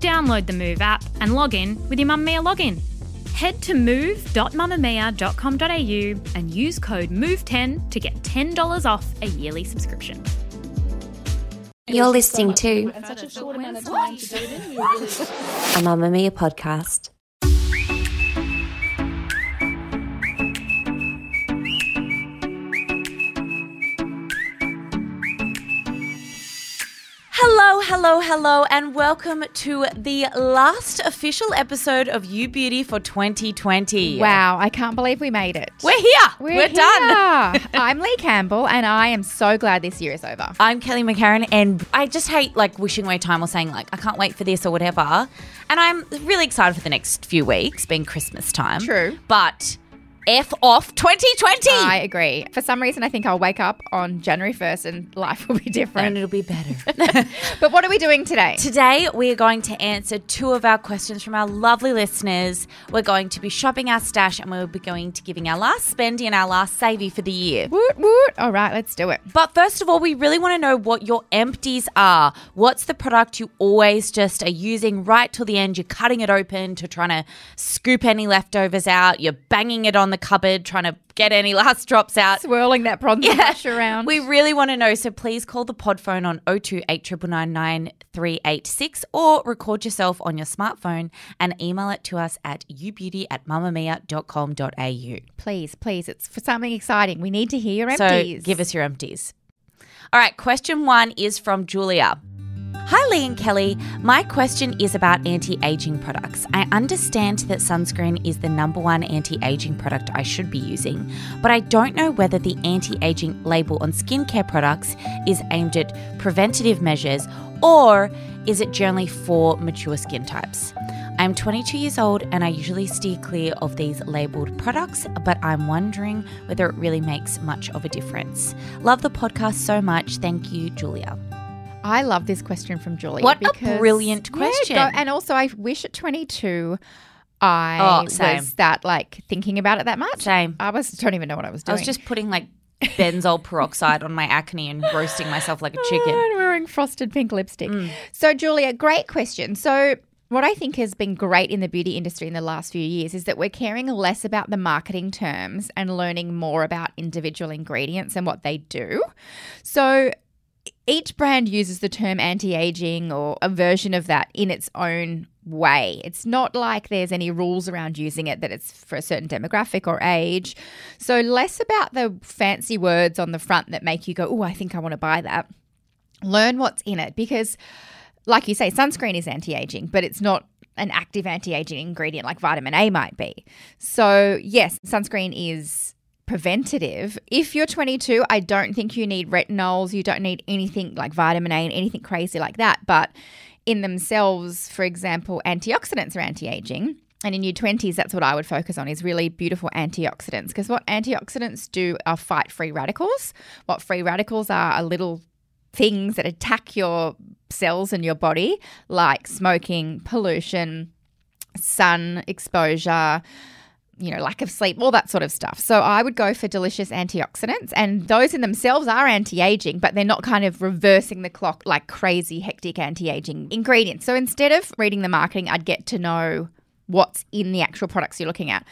Download the Move app and log in with your Mamamia login. Head to move.mamamia.com.au and use code MOVE10 to get $10 off a yearly subscription. You're listening to and such a short amount of time to do it in. We really a Mamamia podcast. Hello, hello, hello, and welcome to the last official episode of You Beauty for 2020. Wow, I can't believe we made it. We're here. We're, done. here. I'm Leigh Campbell, and I am so glad this year is over. I'm Kelly McCarren, and I just hate like wishing away time or saying like I can't wait for this or whatever. And I'm really excited for the next few weeks, being Christmas time. True. But F off 2020. I agree. For some reason, I think I'll wake up on January 1st and life will be different. and it'll be better. But what are we doing today? Today, we are going to answer two of our questions from our lovely listeners. We're going to be shopping our stash and we'll be going to giving our last spendy and our last savey for the year. Woot woot. All right, let's do it. But first of all, we really want to know what your empties are. What's the product you always just are using right till the end? You're cutting it open to trying to scoop any leftovers out. You're banging it on the cupboard, trying to get any last drops out. Swirling that bronze brush around. We really want to know, so please call the pod phone on 02 386 or record yourself on your smartphone and email it to us at youbeauty at mamamia.com.au. please, please. It's for something exciting. We need to hear your So empties. give us your empties. All right, question one is from Julia. Hi, Lee and Kelly. My question is about anti aging products. I understand that sunscreen is the number one anti aging product I should be using, but I don't know whether the anti aging label on skincare products is aimed at preventative measures or is it generally for mature skin types. I'm 22 years old and I usually steer clear of these labeled products, but I'm wondering whether it really makes much of a difference. Love the podcast so much. Thank you, Julia. I love this question from Julia. What a brilliant question. go- and also, I wish at 22, I Oh, same. was that like thinking about it that much. Same. I was don't even know what I was doing. I was just putting like benzoyl peroxide on my acne and roasting myself like a Oh, chicken. and wearing frosted pink lipstick. Mm. So, Julia, great question. So, what I think has been great in the beauty industry in the last few years is that we're caring less about the marketing terms and learning more about individual ingredients and what they do. So, each brand uses the term anti aging or a version of that in its own way. It's not like there's any rules around using it that it's for a certain demographic or age. So, less about the fancy words on the front that make you go, oh, I think I want to buy that. Learn what's in it because, like you say, sunscreen is anti aging, but it's not an active anti aging ingredient like vitamin A might be. So, yes, sunscreen is preventative. If you're 22, I don't think you need retinols. You don't need anything like vitamin A and anything crazy like that. But in themselves, for example, antioxidants are anti aging. And in your 20s, that's what I would focus on is really beautiful antioxidants. Because what antioxidants do are fight free radicals. What free radicals are are little things that attack your cells in your body, like smoking, pollution, sun exposure, you know, lack of sleep, all that sort of stuff. So I would go for delicious antioxidants, and those in themselves are anti aging, but they're not kind of reversing the clock like crazy, hectic anti aging ingredients. So instead of reading the marketing, I'd get to know what's in the actual products you're looking at.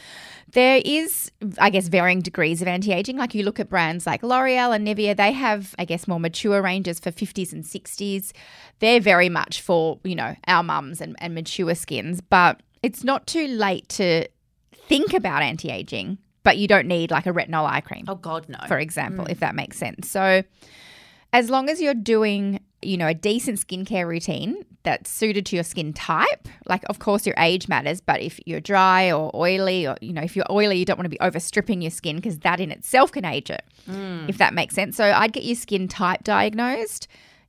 There is, I guess, varying degrees of anti aging. Like you look at brands like L'Oreal and Nivea, they have, I guess, more mature ranges for 50s and 60s. They're very much for, you know, our mums and, and mature skins, but it's not too late to think about anti aging, but you don't need like a retinol eye cream Oh God, no. for example, mm. if that makes sense. So, as long as you're doing, you know, a decent skincare routine that's suited to your skin type, like of course your age matters, but if you're dry or oily, or you know, if you're oily, you don't want to be overstripping your skin because that in itself can age it, mm. if that makes sense. So, I'd get your skin type diagnosed.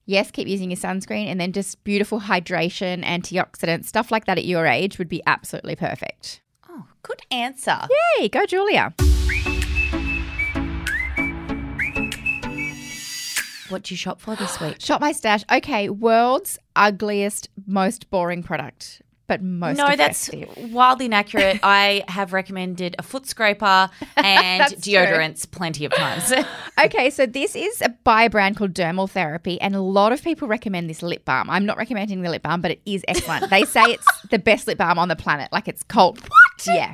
Yes, keep using your sunscreen and then just beautiful hydration, antioxidants, stuff like that at your age would be absolutely perfect. Oh, good answer. Yay, go Julia. What do you shop for this week? Shop my stash. Okay, world's ugliest, most boring product, but most no, that's wildly inaccurate. I have recommended a foot scraper and That's true. deodorants plenty of times. Okay, so this is a by a brand called Dermal Therapy, and a lot of people recommend this lip balm. I'm not recommending the lip balm, but it is excellent. they say it's the best lip balm on the planet, like it's cult. What? Yeah.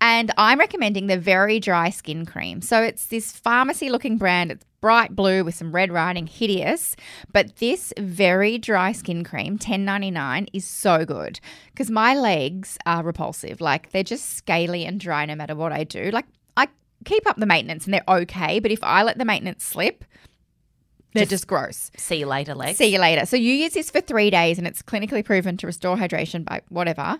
And I'm recommending the Very Dry Skin Cream. So it's this pharmacy looking brand. It's bright blue with some red writing, hideous. But this Very Dry Skin Cream, $10.99, is so good because my legs are repulsive. Like they're just scaly and dry no matter what I do. Like I keep up the maintenance and they're okay, but if I let the maintenance slip, they're just, gross. See you later, legs. See you later. So you use this for three days and it's clinically proven to restore hydration by whatever.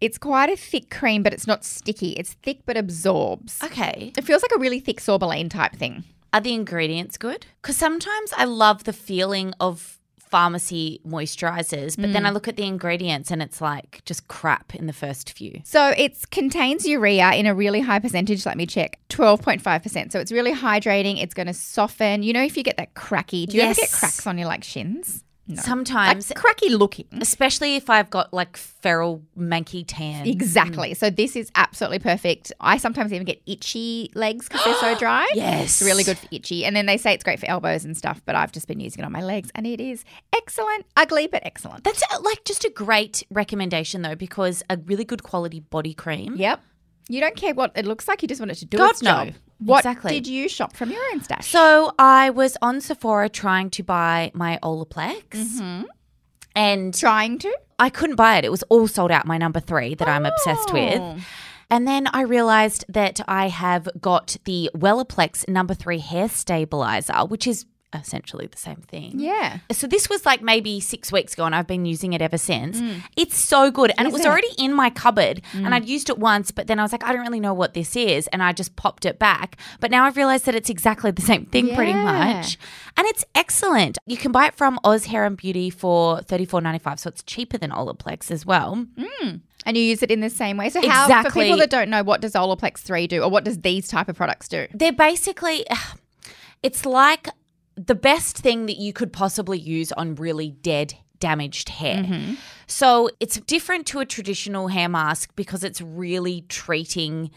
It's quite a thick cream, but it's not sticky. It's thick but absorbs. Okay. It feels like a really thick sorbolene type thing. Are the ingredients good? Because sometimes I love the feeling of pharmacy moisturizers, but then I mm. look at the ingredients and it's like just crap in the first few. So it contains urea in a really high percentage. Let me check. 12.5%. So it's really hydrating. It's going to soften. You know, if you get that cracky, do you ever get Yes. cracks on your like shins? No. Sometimes, Like cracky looking. especially if I've got like feral manky tan. Exactly. Mm. So this is absolutely perfect. I sometimes even get itchy legs because they're so dry. Yes. It's really good for itchy. And then they say it's great for elbows and stuff, but I've just been using it on my legs and it is excellent. Ugly, but excellent. That's like just a great recommendation though, because a really good quality body cream. Yep. You don't care what it looks like, you just want it to do God, its job. What Exactly. did you shop from your own stash? So I was on Sephora trying to buy my Olaplex, Mm-hmm. and trying to? I couldn't buy it. It was all sold out. My number three that I'm obsessed Oh. with. And then I realized that I have got the Wellaplex number three hair stabilizer, which is essentially the same thing. Yeah. So this was like maybe six weeks ago, and I've been using it ever since. It's so good, and Mm. Is it was it? Mm. already in my cupboard, and I'd used it once, but then I was like, I don't really know what this is, and I just popped it back. But now I've realized that it's exactly the same thing, pretty much, and it's excellent. You can buy it from Oz Hair and Beauty for thirty four ninety five, so it's cheaper than Olaplex as well. And you use it in the same way. So how for Exactly. people that don't know, what does Olaplex 3 do or what does these type of products do? They're basically, it's like the best thing that you could possibly use on really dead, damaged hair. Mm-hmm. So it's different to a traditional hair mask because it's really treating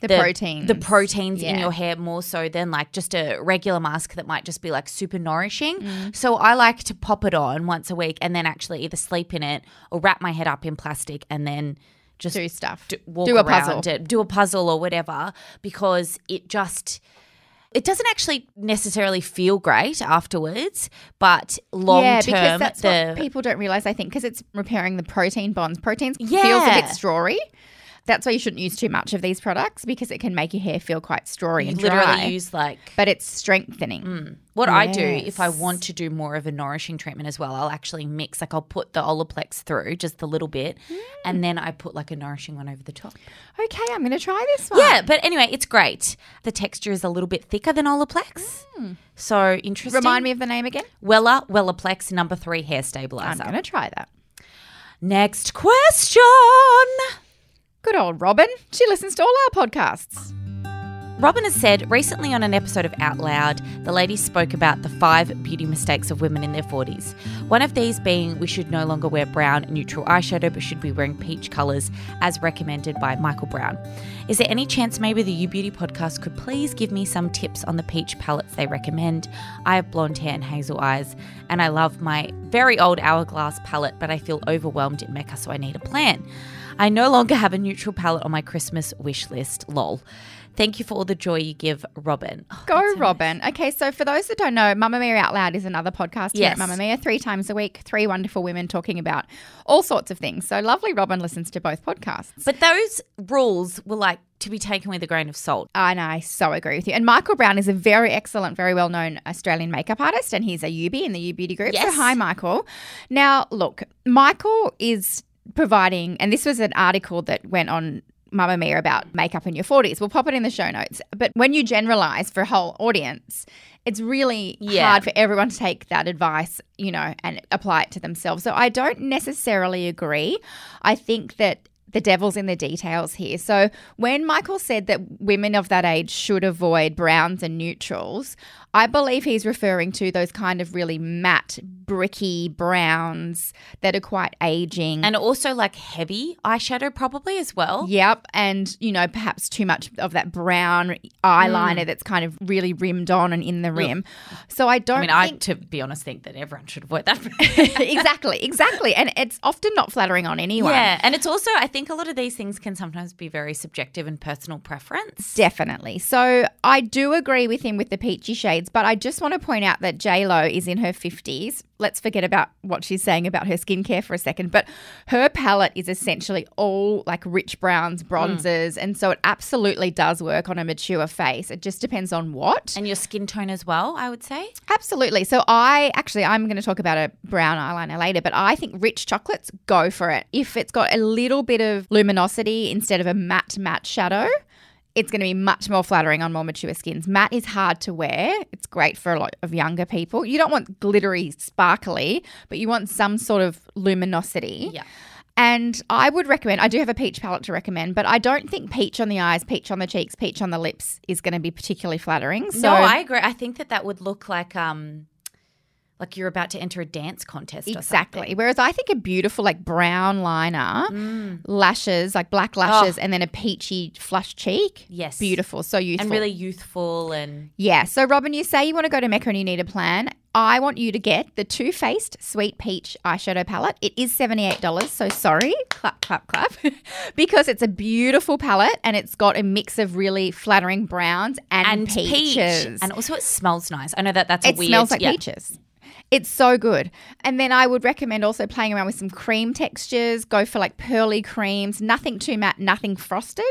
The, proteins. the proteins in your hair more so than like just a regular mask that might just be like super nourishing. Mm. So I like to pop it on once a week and then actually either sleep in it or wrap my head up in plastic and then just do stuff. d- walk do a puzzle. it, do a puzzle or whatever, because it just it doesn't actually necessarily feel great afterwards, but long yeah, term, because that's the what people don't realize. I think because it's repairing the protein bonds. Proteins feels a bit strawy. That's why you shouldn't use too much of these products because it can make your hair feel quite strawy and literally dry. use like but it's strengthening. what I do if I want to do more of a nourishing treatment as well. I'll actually mix like I'll put the Olaplex through just a little bit, Mm. and then I put like a nourishing one over the top. Okay, I'm going to try this one. Yeah, but anyway, it's great. The texture is a little bit thicker than Olaplex, so interesting. Remind me of the name again. Wella Wellaplex number three hair stabilizer. I'm going to try that. Next question. Good old Robin. She listens to all our podcasts. Robin has said recently on an episode of Out Loud, the lady spoke about the five beauty mistakes of women in their 40s. One of these being we should no longer wear brown neutral eyeshadow but should be wearing peach colours as recommended by Michael Brown. Is there any chance maybe the You Beauty podcast could please give me some tips on the peach palettes they recommend? I have blonde hair and hazel eyes, and I love my very old Hourglass palette, but I feel overwhelmed in Mecca, so I need a plan. I no longer have a neutral palette on my Christmas wish list. Lol. Thank you for all the joy you give, Robin. Oh, Go, Robin. Okay, so for those that don't know, Mamamia Out Loud is another podcast here Yes. at Mamamia, three times a week, three wonderful women talking about all sorts of things. So lovely Robin listens to both podcasts. But those rules were like to be taken with a grain of salt. And I so agree with you. And Michael Brown is a very excellent, very well known Australian makeup artist, and he's a UB in the U Beauty group. So, Yes. hi, Michael. Now, look, Michael is providing, and this was an article that went on Mamamia about makeup in your 40s. We'll pop it in the show notes. But when you generalize for a whole audience, it's really Yeah. hard for everyone to take that advice, you know, and apply it to themselves. So I don't necessarily agree. I think that the devil's in the details here. So when Michael said that women of that age should avoid browns and neutrals, I believe he's referring to those kind of really matte, bricky browns that are quite aging. And also like heavy eyeshadow probably as well. Yep, and you know perhaps too much of that brown eyeliner mm. that's kind of really rimmed on and in the rim. So I don't I mean, I to be honest think that everyone should avoid that. exactly, exactly, and it's often not flattering on anyone. Yeah, and it's also I think a lot of these things can sometimes be very subjective and personal preference. Definitely. So I do agree with him with the peachy shades, but I just want to point out that J Lo is in her fifties. Let's forget about what she's saying about her skincare for a second. But her palette is essentially all like rich browns, mm. bronzers, and so it absolutely does work on a mature face. It just depends on what. And your skin tone as well, I would say. Absolutely. So I actually I'm going to talk about a brown eyeliner later, but I think rich chocolates go for it. If it's got a little bit of luminosity instead of a matte matte shadow, it's going to be much more flattering on more mature skins. Matte is hard to wear. It's great for a lot of younger people. You don't want glittery, sparkly, but you want some sort of luminosity. Yeah. And I would recommend, I do have a peach palette to recommend, but I don't think peach on the eyes, peach on the cheeks, peach on the lips is going to be particularly flattering. So no, I agree. I think that that would look like um like you're about to enter a dance contest or Exactly. Whereas I think a beautiful like brown liner, Mm. lashes, like black lashes, and then a peachy flush cheek. Oh. Yes. Beautiful. So youthful. And really youthful and Yeah. So Robin, you say you want to go to Mecca and you need a plan. I want you to get the Too Faced Sweet Peach eyeshadow palette. It is $78. So sorry. Clap, clap, clap. because it's a beautiful palette and it's got a mix of really flattering browns and, and peach. peaches. And also it smells nice. I know that that's a it weird smells like yeah. peaches. It's so good. And then I would recommend also playing around with some cream textures. Go for like pearly creams, nothing too matte, nothing frosted.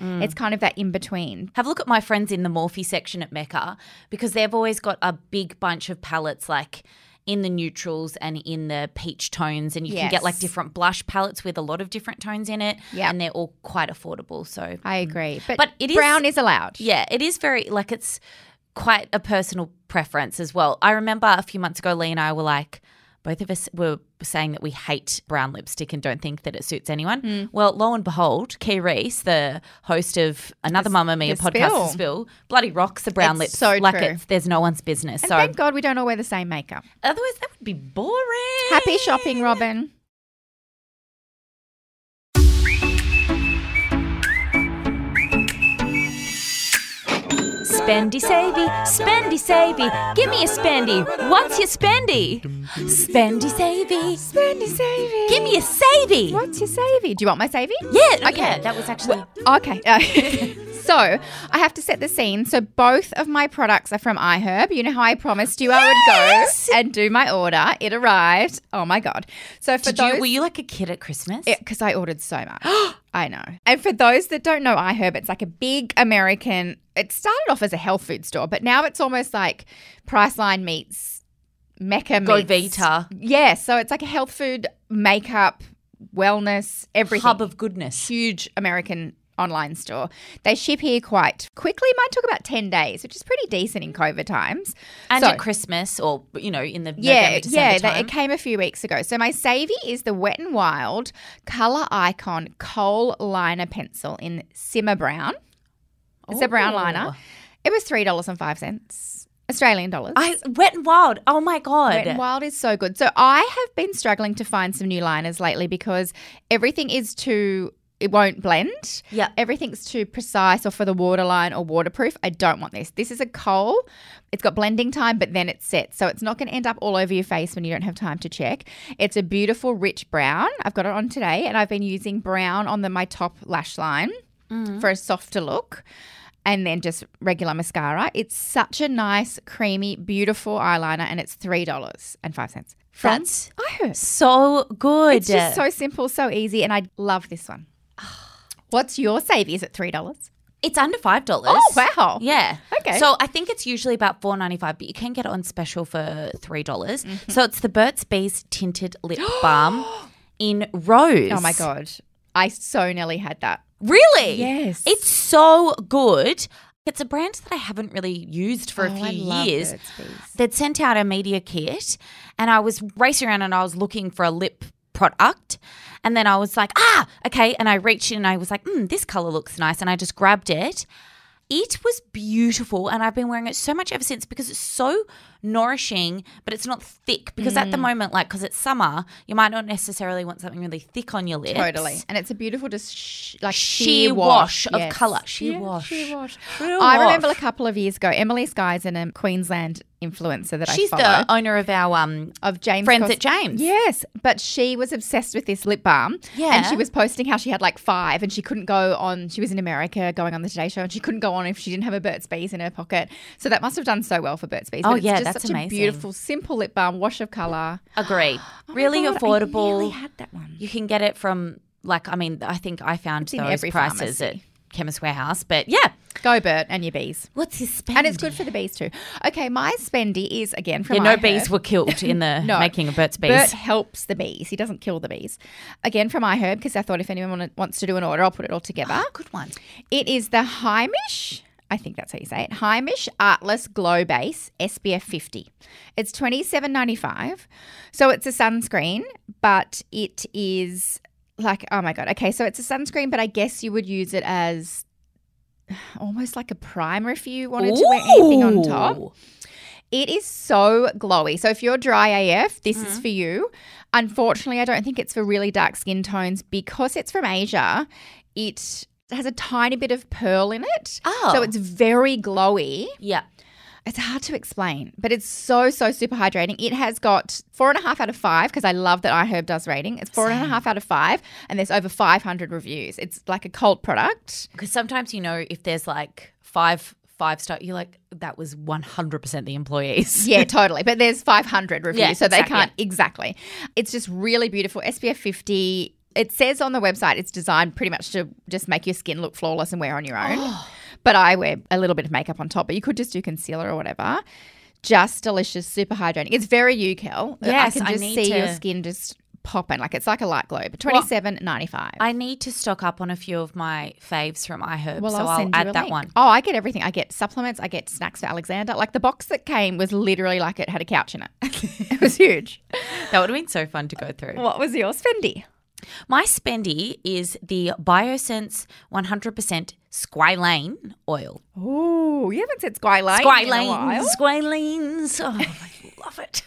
Mm. It's kind of that in between. Have a look at my friends in the Morphe section at Mecca because they've always got a big bunch of palettes like in the neutrals and in the peach tones and you can get like different blush palettes with a lot of different tones in it Yep. and they're all quite affordable so I agree. But, But it is- brown is allowed. yeah it is very like it's quite a personal preference as well i remember a few months ago lee and i were like both of us were saying that we hate brown lipstick and don't think that it suits anyone. Hmm. Well, lo and behold, Kee Reece, the host of another Mamamia The podcast, Spill. Spill, bloody rocks the brown It's lips. so like true. it's there's no one's business. And so thank God we don't all wear the same makeup. otherwise, that would be boring. Happy shopping, Robin. Spendy savey, spendy savey, give me a spendy. What's your spendy? Spendy savey, Spendy savey. give me a savey. What's your savey? Do you want my savey? Yeah, Okay. yeah, that was actually. Okay. uh, so I have to set the scene. So both of my products are from iHerb. You know how I promised you I would go and do my order. It arrived. Oh my god. So for Did those, you, were you like a kid at Christmas? because I ordered so much. I know. And for those that don't know iHerb, it's like a big American. It started off as a health food store, but now it's almost like Priceline meets Mecca Go meets Vita. Yeah, so it's like a health food, makeup, wellness, everything Hub of goodness. huge American online store. They ship here quite quickly. Mine took about 10 days, which is pretty decent in COVID times. And So- at Christmas, or you know, in the yeah, November, December yeah, they, it came a few weeks ago. So my savvy is the Wet and Wild Color Icon Kohl Liner Pencil in Simmer Brown. It's a brown liner. It was three dollars and five cents Australian dollars. I Wet and Wild. Oh my god. Wet and Wild is so good. So I have been struggling to find some new liners lately because everything is too it won't blend. Yeah. Everything's too precise or for the waterline or waterproof. I don't want this. This is a kohl. It's got blending time, but then it's set. So it's not going to end up all over your face when you don't have time to check. It's a beautiful, rich brown. I've got it on today and I've been using brown on the my top lash line mm. for a softer look. And then just regular mascara. It's such a nice, creamy, beautiful eyeliner, and it's three dollars and five cents. That's so good. It's just so simple, so easy, and I love this one. What's your savvy? Is it three dollars? It's under five dollars. Oh wow! Yeah. Okay. So I think it's usually about four ninety five, but you can get it on special for three dollars. Mm-hmm. So it's the Burt's Bees tinted lip balm in rose. Oh my god, I so nearly had that. Really? Yes. It's so good. It's a brand that I haven't really used for a Oh, few I love years. They'd sent out a media kit and I was racing around and I was looking for a lip product. And then I was like, ah, okay. And I reached in and I was like, mm, this color looks nice. And I just grabbed it. It was beautiful. And I've been wearing it so much ever since because it's so nourishing, but it's not thick. Because at the Mm. moment, like, because it's summer, you might not necessarily want something really thick on your lips. Totally. And it's a beautiful, just sh- like Sheer sheer, wash of Yes. colour. Sheer Yeah, wash. Sheer wash. I remember a couple of years ago, Emily Skye's in a Queensland influencer that She's I follow. She's the owner of our um, of James Friends Cos- at James. Yes, but she was obsessed with this lip balm. Yeah. And she was posting how she had like five and she couldn't go on, she was in America going on the Today Show and she couldn't go on if she didn't have a Burt's Bees in her pocket. So that must have done so well for Burt's Bees. Oh, But it's yeah, just that's such amazing. a beautiful, simple lip balm, wash of colour. Agree. Oh really God, I affordable. nearly had that one. You can get it from like I mean I think I found It's those every prices pharmacy. at Chemist Warehouse, but yeah. Go Burt and your bees. What's his spend? And it's good for the bees too. Okay, my spendy is again from Yeah, no iHerb. bees were killed in the No. making of Burt's Bees. Burt helps the bees. He doesn't kill the bees. Again from iHerb because I thought if anyone wants to do an order, I'll put it all together. Oh, good one. It is the Heimish, I think that's how you say it, Heimish Artless Glow Base SPF 50. It's twenty seven ninety five. So it's a sunscreen, but it is like, oh my God. Okay, so it's a sunscreen, but I guess you would use it as almost like a primer if you wanted to wear anything on top. It is so glowy. So if you're dry AF, this Mm-hmm. is for you. Unfortunately, I don't think it's for really dark skin tones because it's from Asia. It has a tiny bit of pearl in it. Oh. So it's very glowy. Yeah. It's hard to explain, but it's so, so super hydrating. It has got four and a half out of five because I love that iHerb does rating. It's four and a half out of five, and there's over 500 reviews. It's like a cult product. Because sometimes you know if there's like five five star, you're like that was one hundred percent the employees. Yeah, totally. But there's 500 reviews, Yeah, so they exactly. can't exactly. It's just really beautiful. SPF 50. It says on the website it's designed pretty much to just make your skin look flawless and wear on your own. Oh. But I wear a little bit of makeup on top, but you could just do concealer or whatever. Just delicious, super hydrating. It's very you, Kel. Yes, I can I just need see your skin just popping. Like it's like a light glow. But twenty seven ninety five. I need to stock up on a few of my faves from iHerb, Well, so I'll, I'll, add that link. one. Oh, I get everything. I get supplements. I get snacks for Alexander. Like the box that came was literally like it had a couch in it. it was huge. That would have been so fun to go through. What was yours, Fendi? My spendy is the Biossance 100% squalane oil. Oh, you haven't said squalane. Squalane, squalanes. Oh, I love it.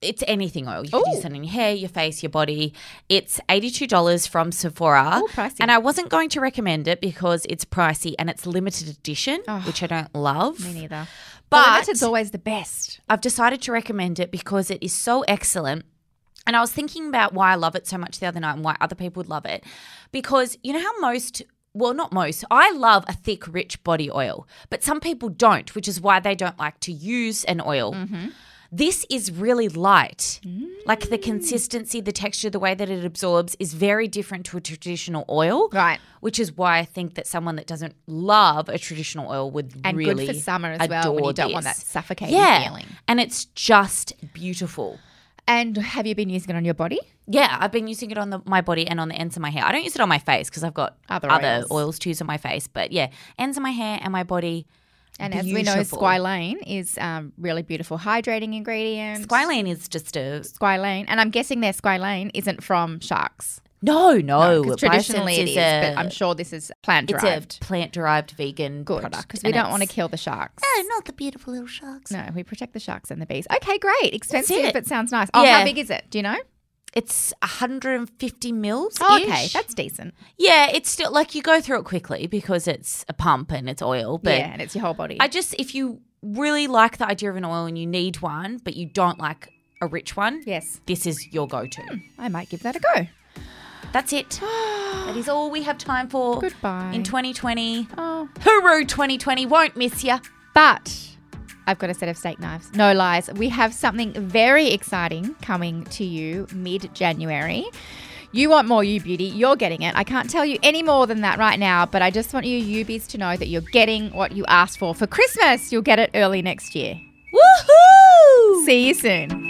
It's anything oil. You can Ooh. use it on your hair, your face, your body. It's $82 from Sephora. Ooh, pricey. And I wasn't going to recommend it because it's pricey and it's limited edition, which I don't love. Me neither. But- But it's always the best. I've decided to recommend it because it is so excellent. And I was thinking about why I love it so much the other night and why other people would love it. Because you know how most, well, not most, I love a thick, rich body oil, but some people don't, which is why they don't like to use an oil. Mm-hmm. This is really light. Mm. Like the consistency, the texture, the way that it absorbs is very different to a traditional oil. Right. Which is why I think that someone that doesn't love a traditional oil would And really good for summer as well when you don't want that suffocating yeah. feeling. And it's just beautiful. And have you been using it on your body? Yeah, I've been using it on the, my body and on the ends of my hair. I don't use it on my face because I've got Other other, oils. oils. to use on my face. But yeah, ends of my hair and my body. And as we know, squalane is um, really beautiful hydrating ingredient. Squalane is just a Squalane. And I'm guessing their squalane isn't from sharks. No, no. Biossance traditionally it is, a, but I'm sure this is plant derived. it's a plant derived vegan Good, product because we don't want to kill the sharks. No, not the beautiful little sharks. No, we protect the sharks and the bees. Okay, great. Expensive, it. but sounds nice. Oh, Yeah. how big is it? Do you know? It's 150 mils. Oh, okay, that's decent. yeah. It's still like you go through it quickly because it's a pump and it's oil. But yeah, and it's your whole body. I just, if you really like the idea of an oil and you need one, but you don't like a rich one, yes, this is your go to. Hmm, I might give that a go. That's it. that is all we have time for. Goodbye. In 2020. Oh, Hooroo 2020. Won't miss you. but I've got a set of steak knives. No lies. We have something very exciting coming to you mid January. You want more You Beauty, you're getting it. I can't tell you any more than that right now, but I just want you Ubies to know that you're getting what you asked for for Christmas. You'll get it early next year. Woohoo! See you soon.